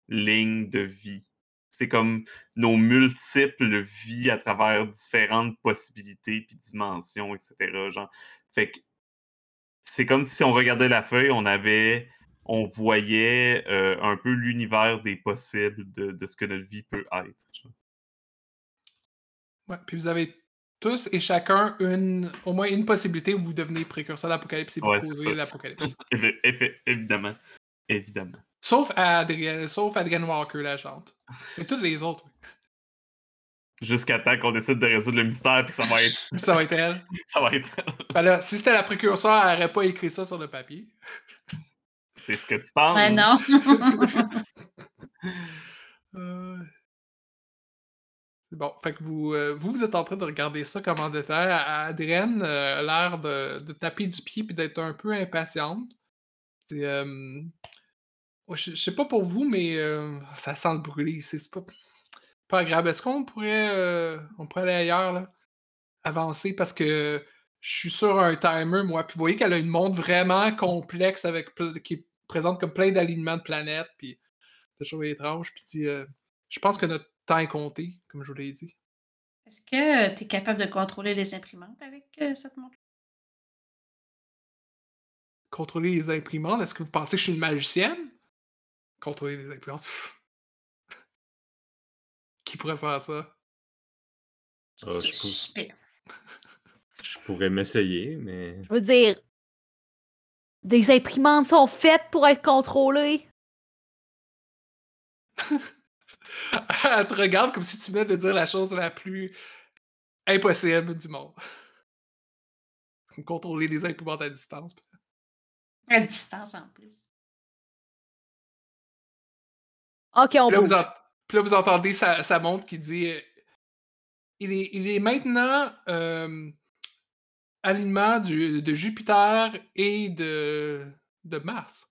B: lignes de vie. C'est comme nos multiples vies à travers différentes possibilités puis dimensions, etc. Genre. Fait que c'est comme si on regardait la feuille, on avait. On voyait euh, un peu l'univers des possibles de, ce que notre vie peut être.
A: Ouais, puis vous avez tous et chacun une, au moins une possibilité où vous devenez précurseur de l'apocalypse et vous
B: Ouais,
A: causez l'apocalypse.
B: Évi- évi- Évidemment. Évidemment.
A: Sauf Adrien, sauf Adrien Walker, la chante. Mais toutes les autres, oui.
B: Jusqu'à temps qu'on décide de résoudre le mystère, puis ça va être.
A: ça va être elle.
B: ça va être.
A: Ben là, si c'était la précurseur, elle aurait pas écrit ça sur le papier.
B: C'est ce que tu penses.
D: Ben non.
A: Euh, bon. Fait que vous, euh, vous, vous êtes en train de regarder ça comme en détail. Adrienne euh, a l'air de, de taper du pied puis d'être un peu impatiente. Euh, ouais, je, sais pas pour vous, mais ça sent le brûler ici. C'est pas, pas agréable. Est-ce qu'on pourrait, on pourrait aller ailleurs, là? Avancer parce que je suis sur un timer, moi. Puis vous voyez qu'elle a une montre vraiment complexe avec qui présente comme plein d'alignements de planètes. Puis c'est toujours étrange. Puis je pense que notre temps est compté, comme je vous l'ai dit.
D: Est-ce que tu es capable de contrôler les imprimantes avec euh, cette montre?
A: Contrôler les imprimantes, est-ce que vous pensez que je suis une magicienne? Contrôler les imprimantes. pff. Qui pourrait faire ça?
C: Ah,
D: C'est
C: je, pour-
D: suspect.
C: je pourrais m'essayer, mais.
E: Je veux dire, des imprimantes sont faites pour être contrôlées.
A: Elle te regarde comme si tu venais de dire la chose la plus impossible du monde. Contrôler des imprimantes à distance.
D: À distance en plus.
E: Ok, on
A: ent- puis là, vous entendez sa, sa montre qui dit euh, il, est, il est maintenant euh, alignement du- de Jupiter et de, de Mars.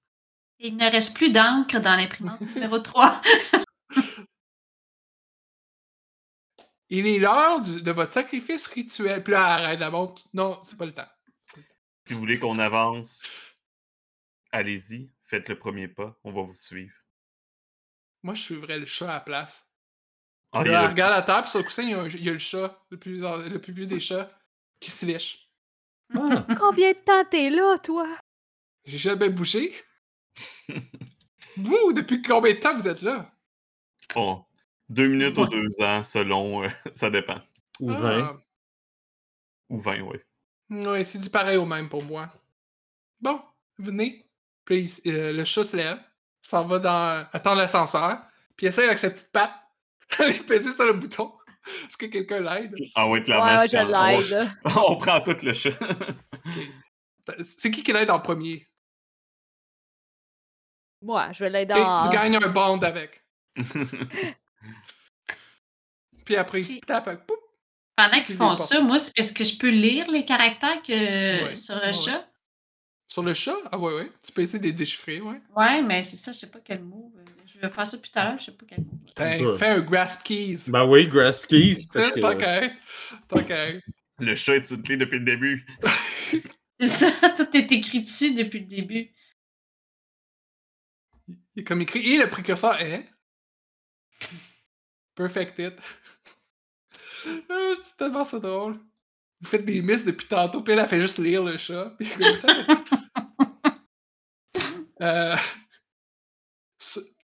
D: Il ne reste plus d'encre dans l'imprimante numéro 3.
A: Il est l'heure de votre sacrifice rituel. Puis là, arrête la montre. Non, c'est pas le temps.
B: Si vous voulez qu'on avance, allez-y, faites le premier pas, on va vous suivre.
A: Moi, je suivrais le chat à la place.
B: Ah,
A: là,
B: le-
A: regarde la table, puis sur le coussin, il y, a un- il y a le chat, le plus, an- le plus vieux des chats, qui se lèche.
C: Ah,
E: Combien de temps t'es là, toi?
A: J'ai jamais bougé. vous, depuis combien de temps vous êtes là?
B: Bon, deux minutes ou deux ans, selon, euh, ça dépend.
C: ou 20.
A: Ah,
B: Ou 20, oui.
A: Ouais, c'est du pareil au même pour moi. Bon, venez. Puis euh, le chat se lève, s'en va dans. attendre l'ascenseur, puis il essaie avec sa petite patte d'aller peser sur le bouton. Est-ce que quelqu'un l'aide?
B: Ah oui, clairement.
E: Ouais, ouais, je
B: on-
E: l'aide.
B: On, prend tout le chat.
A: C'est qui qui l'aide en premier?
E: Moi, je vais l'aider en.
A: Tu gagnes un bond avec. Puis après, il
D: Si.
A: tape avec. Poup!
D: Pendant qu'ils font ça, moi, c'est- est-ce que je peux lire les caractères que
A: Ouais,
D: sur le
A: ouais,
D: chat?
A: Sur le chat? Ah ouais, ouais. Tu peux essayer de les déchiffrer, ouais.
D: Ouais, mais c'est ça, je sais pas quel move. euh, Je vais faire ça plus tard, je sais pas quel
C: Ouais.
A: fait un grasp keys.
C: Ben oui, Grasp Keys.
A: Qu'à être.
B: le chat est une clé depuis le début.
D: C'est ça, tout est écrit dessus depuis le début.
A: Il est comme écrit. Et le précurseur est? Perfect it. Ah, c'est tellement ça drôle. Vous faites des misses depuis tantôt, puis elle, elle fait juste lire le chat. puis comme ça. Euh,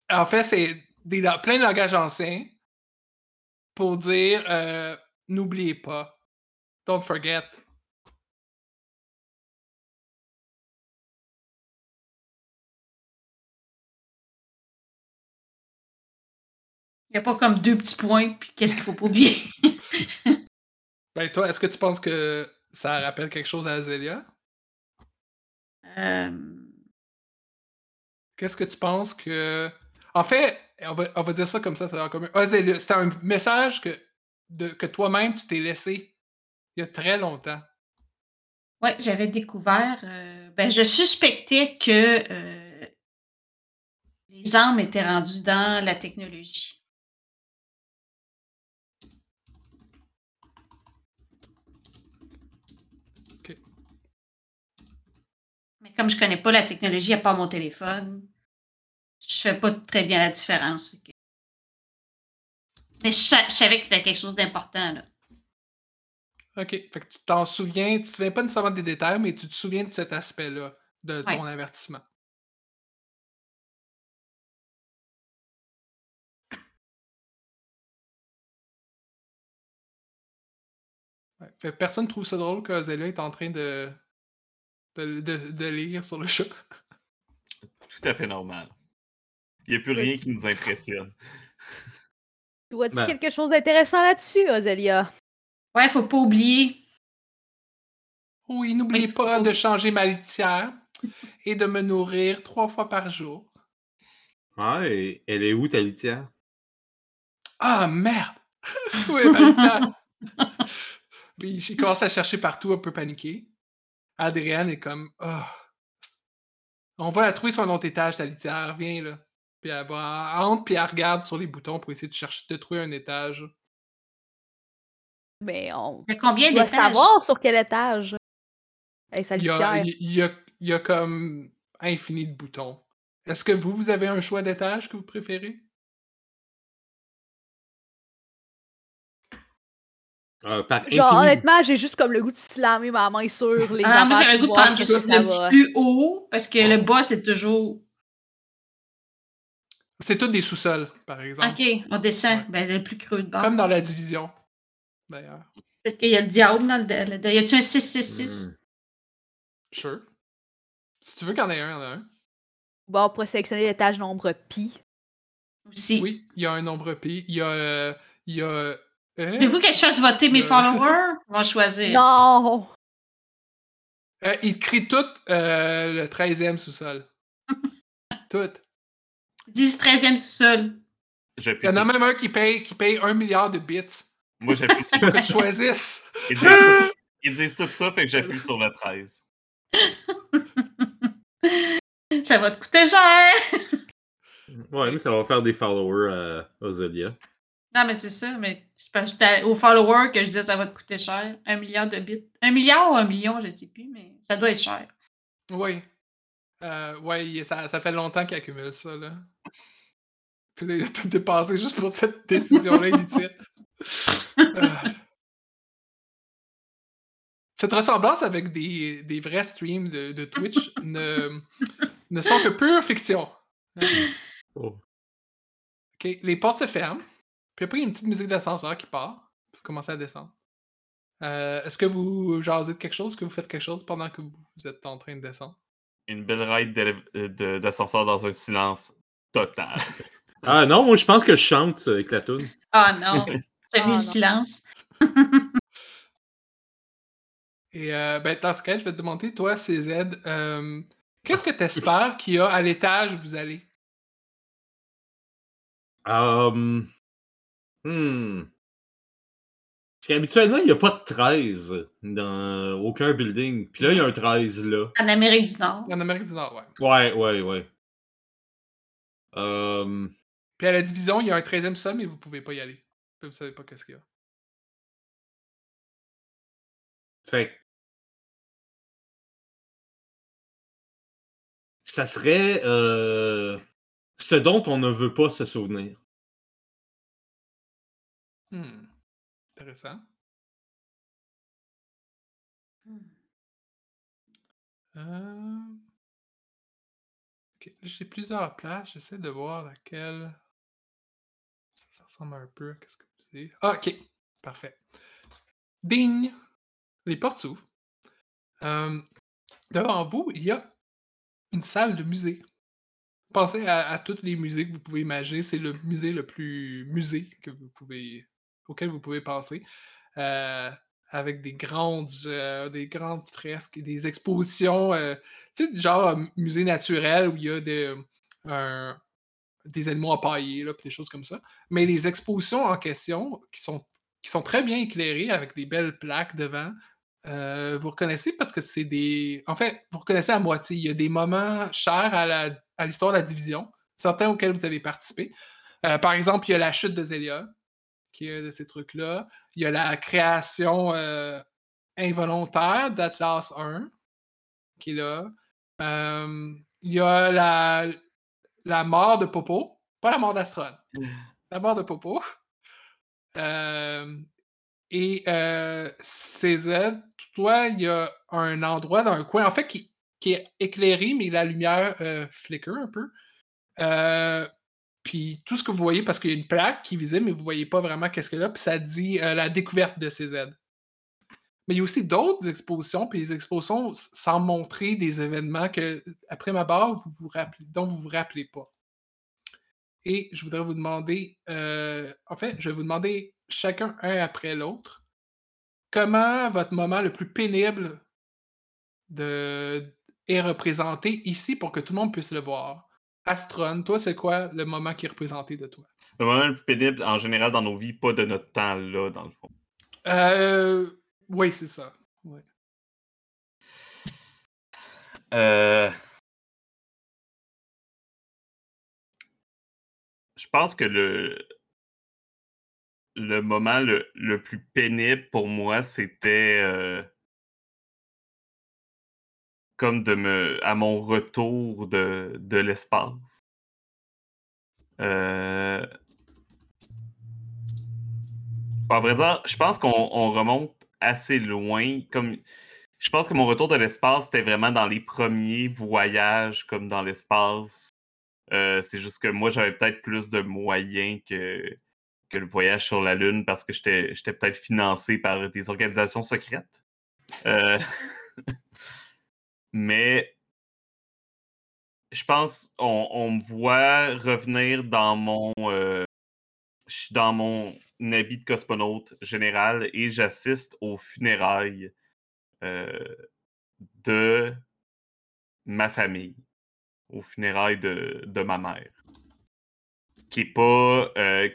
A: en fait, c'est des, plein de langages anciens pour dire euh, n'oubliez pas. Don't forget.
D: Il n'y a pas comme deux petits points, puis qu'est-ce qu'il faut pas oublier?
A: Ben, toi, est-ce que tu penses que ça rappelle quelque chose à Azélia?
D: Euh,
A: Qu'est-ce que tu penses que. En fait, on va, on va dire ça comme ça, ça va. Azélia, c'était un message que, de, que toi-même tu t'es laissé il y a très longtemps.
D: Ouais, j'avais découvert. euh, ben, je suspectais que euh, les armes étaient rendues dans la technologie. Comme je connais pas la technologie à part mon téléphone, je fais pas très bien la différence. Mais je, sa- je savais que c'était quelque chose d'important. là.
A: OK. Fait que tu t'en souviens, tu te souviens pas nécessairement des détails, mais tu te souviens de cet aspect-là, de
D: Ouais.
A: ton avertissement. Ouais. Fait personne trouve ça drôle que Zélia est en train de, de, de- de lire sur le chat.
B: Tout à fait normal. Il n'y a plus rien qui nous impressionne.
E: Vois-tu
C: Ben.
E: quelque chose d'intéressant là-dessus, Ozélia?
D: Ouais, faut pas oublier.
A: Oui, n'oubliez
D: Oui,
A: pas
D: faut-
A: de changer ma litière et de me nourrir trois fois par jour.
C: Ah, et elle est où ta litière?
A: Ah, merde! oui, ma litière? Puis j'ai commencé à chercher partout, un peu paniqué. Adrienne est comme, Ah. On va la trouver sur un autre étage, ta litière, viens là. Puis elle va, elle entre, puis elle regarde sur les boutons pour essayer de chercher, de trouver un étage.
E: Mais on
D: Il y a combien d'étages?
E: savoir sur quel étage. Hey, sa
A: Il y, a,
E: litière.
A: il, il y a, il y a comme infini de boutons. Est-ce que vous, vous avez un choix d'étage que vous préférez?
C: Euh,
E: Genre,
C: infini.
E: honnêtement, j'ai juste comme le goût de slammer ma main sur les
D: Ah, moi, j'avais le goût de prendre juste le plus haut, parce que le bas, c'est toujours.
A: C'est tous des sous-sols, par exemple.
D: OK, on descend.
A: Ouais.
D: Ben, le plus creux de bas.
A: Comme dans la division, d'ailleurs.
D: Peut-être qu'il y a le diable dans le. le- le- y a-tu un 666?
C: Hmm.
A: Sure. Si tu veux qu'il y en ait un, il y en a un.
E: Bon, on pourrait sélectionner l'étage nombre pi.
D: Aussi.
A: Oui, il y a un nombre pi. Il y a. euh, il y a. euh,
D: Voulez-vous que je fasse voter mes
A: Euh.
D: followers? Ils vont choisir.
E: Non!
A: euh, ils crient tout euh, le 13e sous-sol. tout.
D: 10 13e sous-sol.
A: Il
B: J'appuie
A: y en a même un qui paye, qui paye un milliard de bits
B: Moi, j'appuie sur...
A: tu choisisses.
B: Ils disent, ils disent tout ça, fait que j'appuie sur le 13.
D: Ça va te coûter cher!
C: Ouais, mais ça va faire des followers à Ozelia.
D: Non, mais c'est ça, mais c'était aux followers que je disais ça va te coûter cher. Un milliard de bits. Un milliard ou un million, je ne sais plus, mais ça doit être cher.
A: Oui. Euh, il- ça, ça fait longtemps qu'il accumule ça, là. Puis là, il a tout dépassé juste pour cette décision-là inutile. Euh. Cette ressemblance avec des, des vrais streams de, de Twitch ne, ne sont que pure fiction.
C: Oh.
A: OK, les portes se ferment. Puis après, il y a une petite musique d'ascenseur qui part. Vous commencez à descendre. Euh, Est-ce que vous jasez de quelque chose? Est-ce que vous faites quelque chose pendant que vous, êtes en train de descendre?
B: Une belle ride euh, d'ascenseur dans un silence total.
C: Ah non, moi je pense que je chante avec la toune.
D: Ah non! J'ai
E: Ah,
D: mis le
E: non.
D: silence.
A: Et euh, ben, dans ce cas, je vais te demander, toi, CZ, euh, qu'est-ce que tu espères qu'il y a à l'étage où vous allez?
C: Um, hmm. Parce qu'habituellement, il n'y a pas de 13 dans aucun building. Puis là, il y a un 13 là.
D: En Amérique du Nord.
A: En Amérique du Nord, ouais.
C: Ouais, ouais, ouais. Um,
A: Puis à la division, il y a un 13e sol, mais vous pouvez pas y aller. Vous savez pas qu'est-ce qu'il y a.
C: fait Ça serait euh, ce dont on ne veut pas se souvenir.
A: Hmm. Intéressant. Euh... ok, J'ai plusieurs places. J'essaie de voir laquelle. Ça, ça ressemble un peu à ce que vous avez. Ah, ok. Parfait. Ding! Les portes s'ouvrent. Euh, devant vous, il y a une salle de musée. Pensez à, à tous les musées que vous pouvez imaginer. C'est le musée le plus musée que vous pouvez, auquel vous pouvez penser. Euh, avec des grandes, euh, des grandes fresques des expositions, euh, tu sais, du genre musée naturel où il y a des, des animaux empaillés, là, des choses comme ça. Mais les expositions en question, qui sont, qui sont très bien éclairées avec des belles plaques devant, vous reconnaissez parce que c'est des. En fait, vous reconnaissez à moitié. Il y a des moments chers à la- à l'histoire de la division, certains auxquels vous avez participé. Par exemple, il y a la chute de Zélia, de ces trucs-là. Il y a la création euh, involontaire d'Atlas 1, qui est là. Euh, il y a la, la mort de Popo, pas la mort d'Astron, la mort de Popo. Euh, Et euh, CZ, toi, il y a un endroit dans un coin, en fait, qui, qui est éclairé, mais la lumière euh, flicker un peu. Puis tout ce que vous voyez, parce qu'il y a une plaque qui est visible, mais vous voyez pas vraiment qu'est-ce a là, puis ça dit euh, la découverte de CZ. Mais il y a aussi d'autres expositions, puis les expositions sans montrer des événements que, après ma barre, vous vous rappelez, dont vous vous rappelez pas. Et je voudrais vous demander, euh, en fait, je vais vous demander chacun un après l'autre, comment votre moment le plus pénible est représenté ici pour que tout le monde puisse le voir? Astron, toi, c'est quoi le moment qui est représenté de toi?
B: Le moment le plus pénible, en général, dans nos vies, pas de notre temps là, dans le fond.
A: Euh, oui, c'est ça. Ouais.
B: Euh... Je pense que le, le moment le, le plus pénible pour moi, c'était euh, comme de me à mon retour de, de l'espace. Euh... À vrai dire, je pense qu'on on remonte assez loin. Comme je pense que mon retour de l'espace, c'était vraiment dans les premiers voyages comme dans l'espace. Euh, c'est juste que moi, j'avais peut-être plus de moyens que, que le voyage sur la Lune parce que j'étais j'étais peut-être financé par des organisations secrètes. Euh, Mais je pense on, me voit revenir dans mon euh, je suis dans mon habit de cosmonaute général et j'assiste aux funérailles euh, de ma famille, aux funérailles de, de ma mère. Qui est pas euh,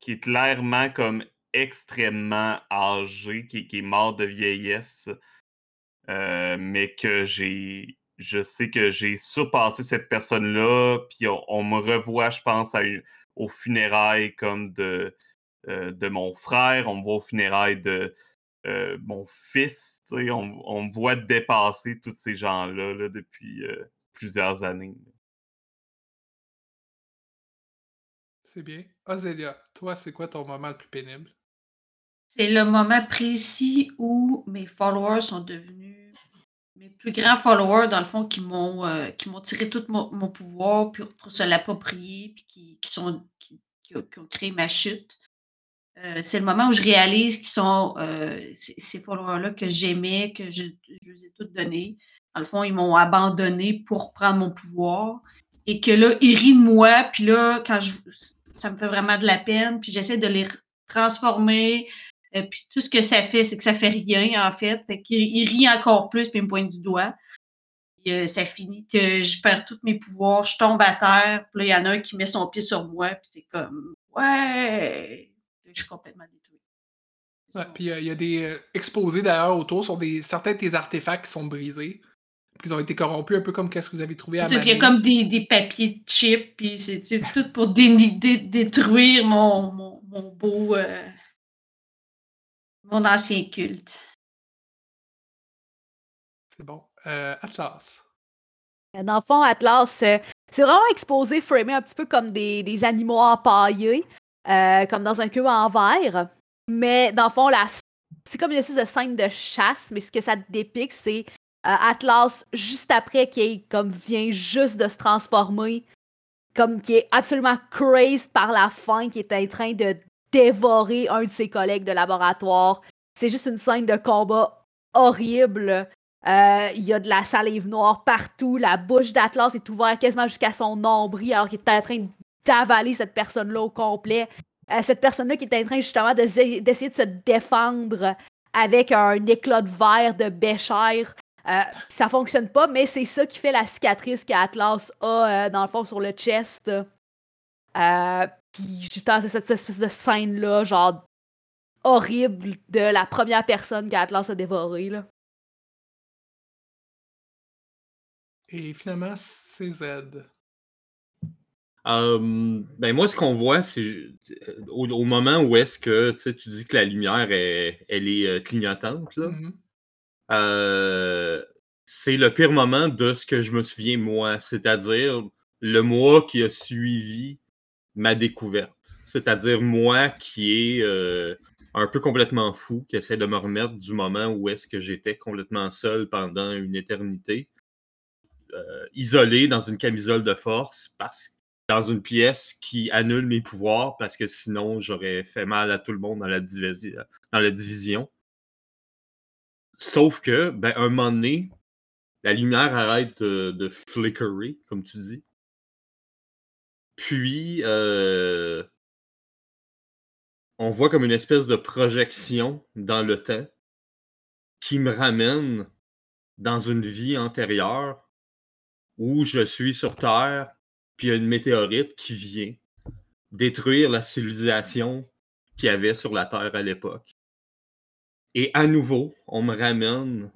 B: qui est clairement comme extrêmement âgé, qui, qui est mort de vieillesse, euh, mais que j'ai je sais que j'ai surpassé cette personne-là, puis on, me revoit, je pense, à aux funérailles comme de, euh, de mon frère, on me voit aux funérailles de euh, mon fils, on, on me voit dépasser tous ces gens-là là, depuis plusieurs années.
A: C'est bien. Ozélia, toi, c'est quoi ton moment le plus pénible?
D: C'est le moment précis où mes followers sont devenus mes plus grands followers, dans le fond, qui m'ont euh, qui m'ont tiré tout mon, pouvoir pour, pour se l'approprier, puis qui, qui sont qui, qui ont, créé ma chute. Euh, c'est le moment où je réalise qu'ils sont euh, ces, ces followers-là que j'aimais, que je, je les ai tous donnés. Dans le fond, ils m'ont abandonné pour prendre mon pouvoir. Et que là, ils rient de moi, puis là, quand je, ça me fait vraiment de la peine, puis j'essaie de les transformer, et puis tout ce que ça fait, c'est que ça fait rien, en fait. Fait qu'il il rit encore plus, puis il me pointe du doigt. Puis, euh, ça finit que je perds tous mes pouvoirs, je tombe à terre, puis là, il y en a un qui met son pied sur moi, puis c'est comme Ouais! Je suis complètement détruite.
A: Ouais, puis euh, il y a des euh, exposés d'ailleurs autour sur des, certains de tes artefacts qui sont brisés. Puis ils ont été corrompus un peu comme qu'est-ce que vous avez trouvé à
D: puis Il y a comme des, des papiers de chip, puis c'est tout pour dé- détruire mon, mon, mon beau. euh, mon ancien culte.
A: C'est bon. Euh, Atlas.
E: Euh, Dans le fond, Atlas, euh, c'est vraiment exposé, framé un petit peu comme des, des animaux empaillés, euh, comme dans un cube en verre. Mais dans le fond, la- c'est comme une espèce de scène de chasse, mais ce que ça dépique, c'est euh, Atlas juste après qui comme vient juste de se transformer, comme qui est absolument crazed par la faim, qui est en train de dévorer un de ses collègues de laboratoire. C'est juste une scène de combat horrible. Euh, Il y a de la salive noire partout. La bouche d'Atlas est ouverte quasiment jusqu'à son nombril alors qu'il est en train d'avaler cette personne-là au complet. Euh, cette personne-là qui est en train justement d'essayer de se défendre avec un éclat de verre de béchère. Euh, ça fonctionne pas, mais c'est ça qui fait la cicatrice qu'Atlas a euh, dans le fond sur le chest. Puis justement, c'est cette espèce de scène-là, genre horrible de la première personne qu'Atlas a dévorée. Là.
A: Et finalement, CZ.
C: Euh, ben moi, ce qu'on voit, c'est euh, au, au moment où est-ce que tu sais, tu dis que la lumière est, elle est euh, clignotante, là,
A: Mhm.
C: euh, c'est le pire moment de ce que je me souviens moi, c'est-à-dire le mois qui a suivi ma découverte. C'est-à-dire moi qui est euh, un peu complètement fou qui essaie de me remettre du moment où est-ce que j'étais complètement seul pendant une éternité, euh, isolé dans une camisole de force, parce dans une pièce qui annule mes pouvoirs parce que sinon j'aurais fait mal à tout le monde dans la, division. Sauf que, ben, un moment donné, la lumière arrête de, de comme tu dis. Puis, on voit comme une espèce de projection dans le temps qui me ramène dans une vie antérieure où je suis sur Terre, puis il y a une météorite qui vient détruire la civilisation qu'il y avait sur la Terre à l'époque. Et à nouveau, on me ramène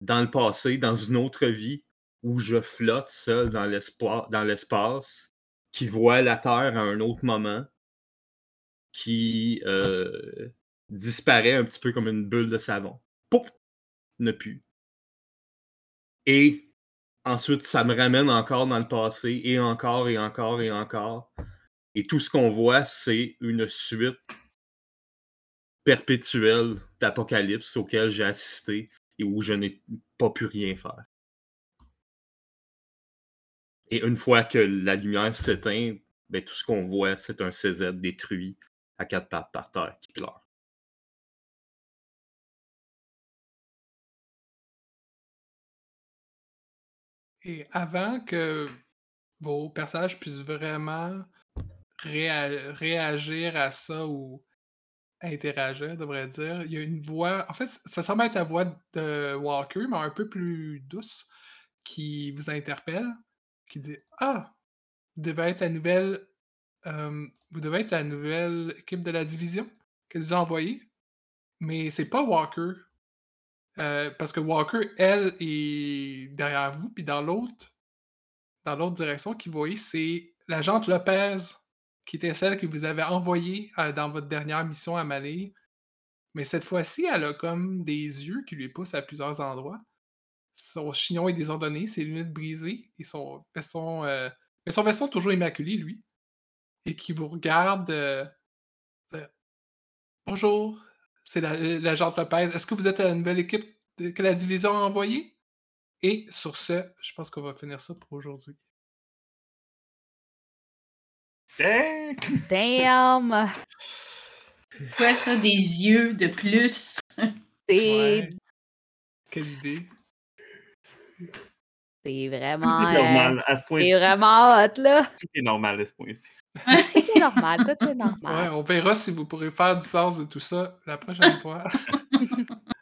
C: dans le passé, dans une autre vie, où je flotte seul dans l'espace, qui voit la Terre à un autre moment, qui euh, disparaît un petit peu comme une bulle de savon. Pouf! Ne plus. Et ensuite, ça me ramène encore dans le passé, et encore, et encore, et encore. Et tout ce qu'on voit, c'est une suite perpétuelle d'apocalypse auquel j'ai assisté et où je n'ai pas pu rien faire. Et une fois que la lumière s'éteint, ben, tout ce qu'on voit, c'est un CZ détruit à quatre pattes par terre qui pleure.
A: Et avant que vos personnages puissent vraiment réa- réagir à ça ou interagir, devrait dire, il y a une voix. En fait, ça semble être la voix de Walker, mais un peu plus douce, qui vous interpelle, qui dit Ah, vous devez être la nouvelle. euh, vous devez être la nouvelle équipe de la division qu'elle vous a envoyée. Mais c'est pas Walker. Euh, parce que Walker, elle, est derrière vous, puis dans l'autre, dans l'autre direction qui vous voyez, c'est l'agente Lopez, qui était celle que vous avez envoyée euh, dans votre dernière mission à Malé. Mais cette fois-ci, elle a comme des yeux qui lui poussent à plusieurs endroits. Son chignon est désordonné, ses lunettes brisées, et son veston, euh, mais son veston toujours immaculé, lui. Et qui vous regarde. euh, euh, Bonjour, c'est la- euh, l'agent Lopez. Est-ce que vous êtes la nouvelle équipe de- que la division a envoyée? Et sur ce, je pense qu'on va finir ça pour aujourd'hui.
B: Dang!
E: Damn!
D: Quoi, ça, des yeux de plus?
E: C'est
A: Ouais. Quelle idée.
E: C'est
B: Tout
E: vraiment.
B: est
E: euh,
B: normal. À ce point-ci,
E: c'est vraiment hot, là.
B: tout est normal à ce point-ci.
E: Tout est normal, tout est
A: Ouais,
E: normal.
A: on verra si vous pourrez faire du sens de tout ça la prochaine fois.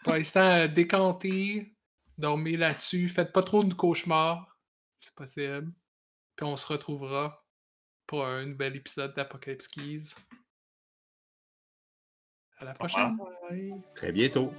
A: pour l'instant, euh, décantez, dormez là-dessus, faites pas trop de cauchemars, c'est possible. Puis on se retrouvera pour un nouvel épisode d'Apocalypse Keys. À la prochaine.
C: Très bientôt.